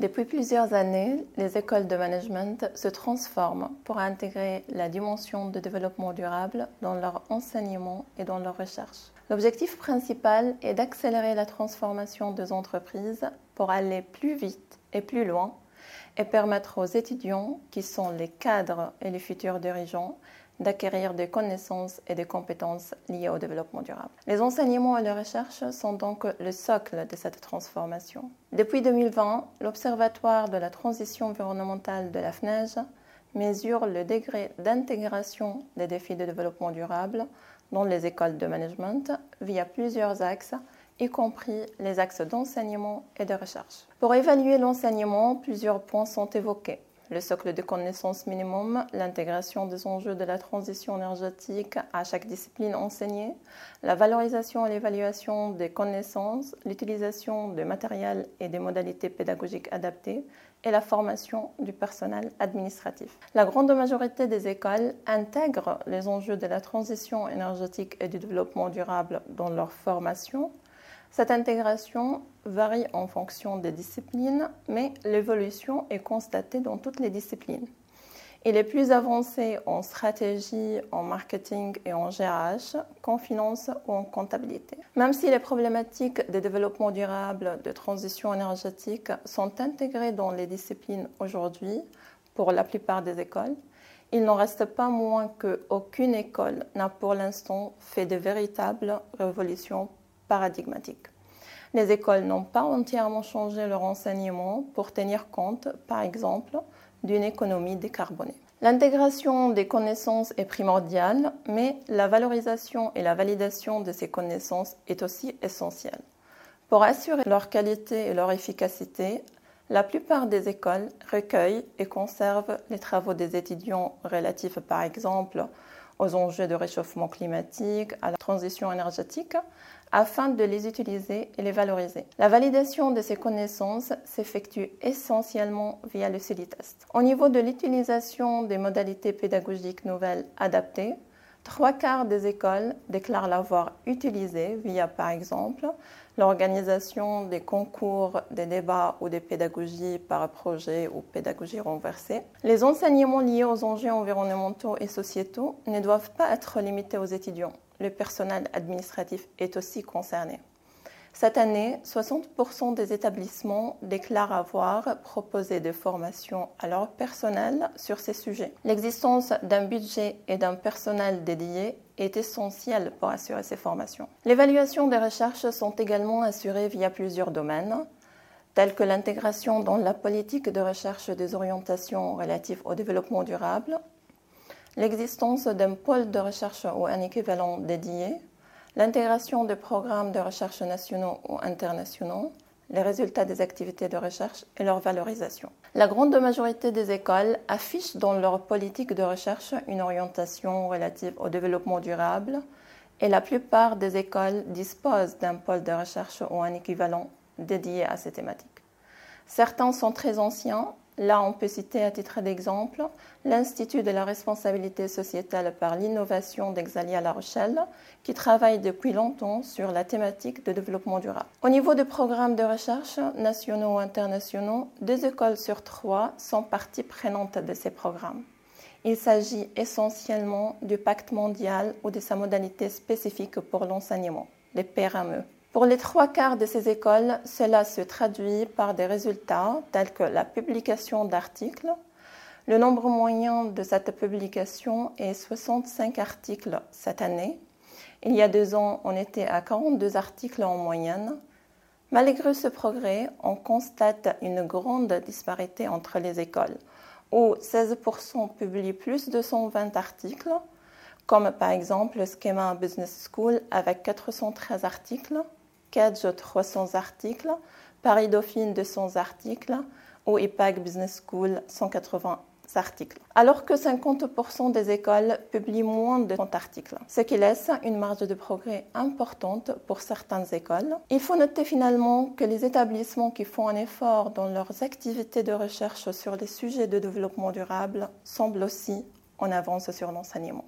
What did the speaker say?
Depuis plusieurs années, les écoles de management se transforment pour intégrer la dimension de développement durable dans leur enseignement et dans leur recherche. L'objectif principal est d'accélérer la transformation des entreprises pour aller plus vite et plus loin et permettre aux étudiants, qui sont les cadres et les futurs dirigeants, d'acquérir des connaissances et des compétences liées au développement durable. Les enseignements et les recherches sont donc le socle de cette transformation. Depuis 2020, l'Observatoire de la transition environnementale de la FNEJ mesure le degré d'intégration des défis de développement durable dans les écoles de management via plusieurs axes, y compris les axes d'enseignement et de recherche. Pour évaluer l'enseignement, plusieurs points sont évoqués le socle de connaissances minimum, l'intégration des enjeux de la transition énergétique à chaque discipline enseignée, la valorisation et l'évaluation des connaissances, l'utilisation de matériel et des modalités pédagogiques adaptées et la formation du personnel administratif. La grande majorité des écoles intègrent les enjeux de la transition énergétique et du développement durable dans leur formation cette intégration varie en fonction des disciplines, mais l'évolution est constatée dans toutes les disciplines. Il est plus avancé en stratégie, en marketing et en GRH qu'en finance ou en comptabilité. Même si les problématiques de développement durable, de transition énergétique sont intégrées dans les disciplines aujourd'hui pour la plupart des écoles, il n'en reste pas moins qu'aucune école n'a pour l'instant fait de véritables révolutions paradigmatique. Les écoles n'ont pas entièrement changé leur enseignement pour tenir compte, par exemple, d'une économie décarbonée. L'intégration des connaissances est primordiale, mais la valorisation et la validation de ces connaissances est aussi essentielle. Pour assurer leur qualité et leur efficacité, la plupart des écoles recueillent et conservent les travaux des étudiants relatifs, par exemple, aux enjeux de réchauffement climatique, à la transition énergétique, afin de les utiliser et les valoriser. La validation de ces connaissances s'effectue essentiellement via le CELI-test. Au niveau de l'utilisation des modalités pédagogiques nouvelles adaptées, trois quarts des écoles déclarent l'avoir utilisé via, par exemple, l'organisation des concours, des débats ou des pédagogies par projet ou pédagogie renversée. Les enseignements liés aux enjeux environnementaux et sociétaux ne doivent pas être limités aux étudiants le personnel administratif est aussi concerné. Cette année, 60% des établissements déclarent avoir proposé des formations à leur personnel sur ces sujets. L'existence d'un budget et d'un personnel dédié est essentielle pour assurer ces formations. L'évaluation des recherches sont également assurées via plusieurs domaines, tels que l'intégration dans la politique de recherche des orientations relatives au développement durable, l'existence d'un pôle de recherche ou un équivalent dédié, l'intégration de programmes de recherche nationaux ou internationaux, les résultats des activités de recherche et leur valorisation. La grande majorité des écoles affichent dans leur politique de recherche une orientation relative au développement durable et la plupart des écoles disposent d'un pôle de recherche ou un équivalent dédié à ces thématiques. Certains sont très anciens Là, on peut citer à titre d'exemple l'Institut de la responsabilité sociétale par l'innovation d'Exalia La Rochelle, qui travaille depuis longtemps sur la thématique de développement durable. Au niveau des programmes de recherche nationaux ou internationaux, deux écoles sur trois sont parties prenantes de ces programmes. Il s'agit essentiellement du pacte mondial ou de sa modalité spécifique pour l'enseignement, les PRME. Pour les trois quarts de ces écoles, cela se traduit par des résultats tels que la publication d'articles. Le nombre moyen de cette publication est 65 articles cette année. Il y a deux ans, on était à 42 articles en moyenne. Malgré ce progrès, on constate une grande disparité entre les écoles, où 16% publient plus de 120 articles, comme par exemple le Schema Business School avec 413 articles, Cadge 300 articles, Paris Dauphine 200 articles ou EPAG Business School 180 articles. Alors que 50% des écoles publient moins de 30 articles, ce qui laisse une marge de progrès importante pour certaines écoles. Il faut noter finalement que les établissements qui font un effort dans leurs activités de recherche sur les sujets de développement durable semblent aussi en avance sur l'enseignement.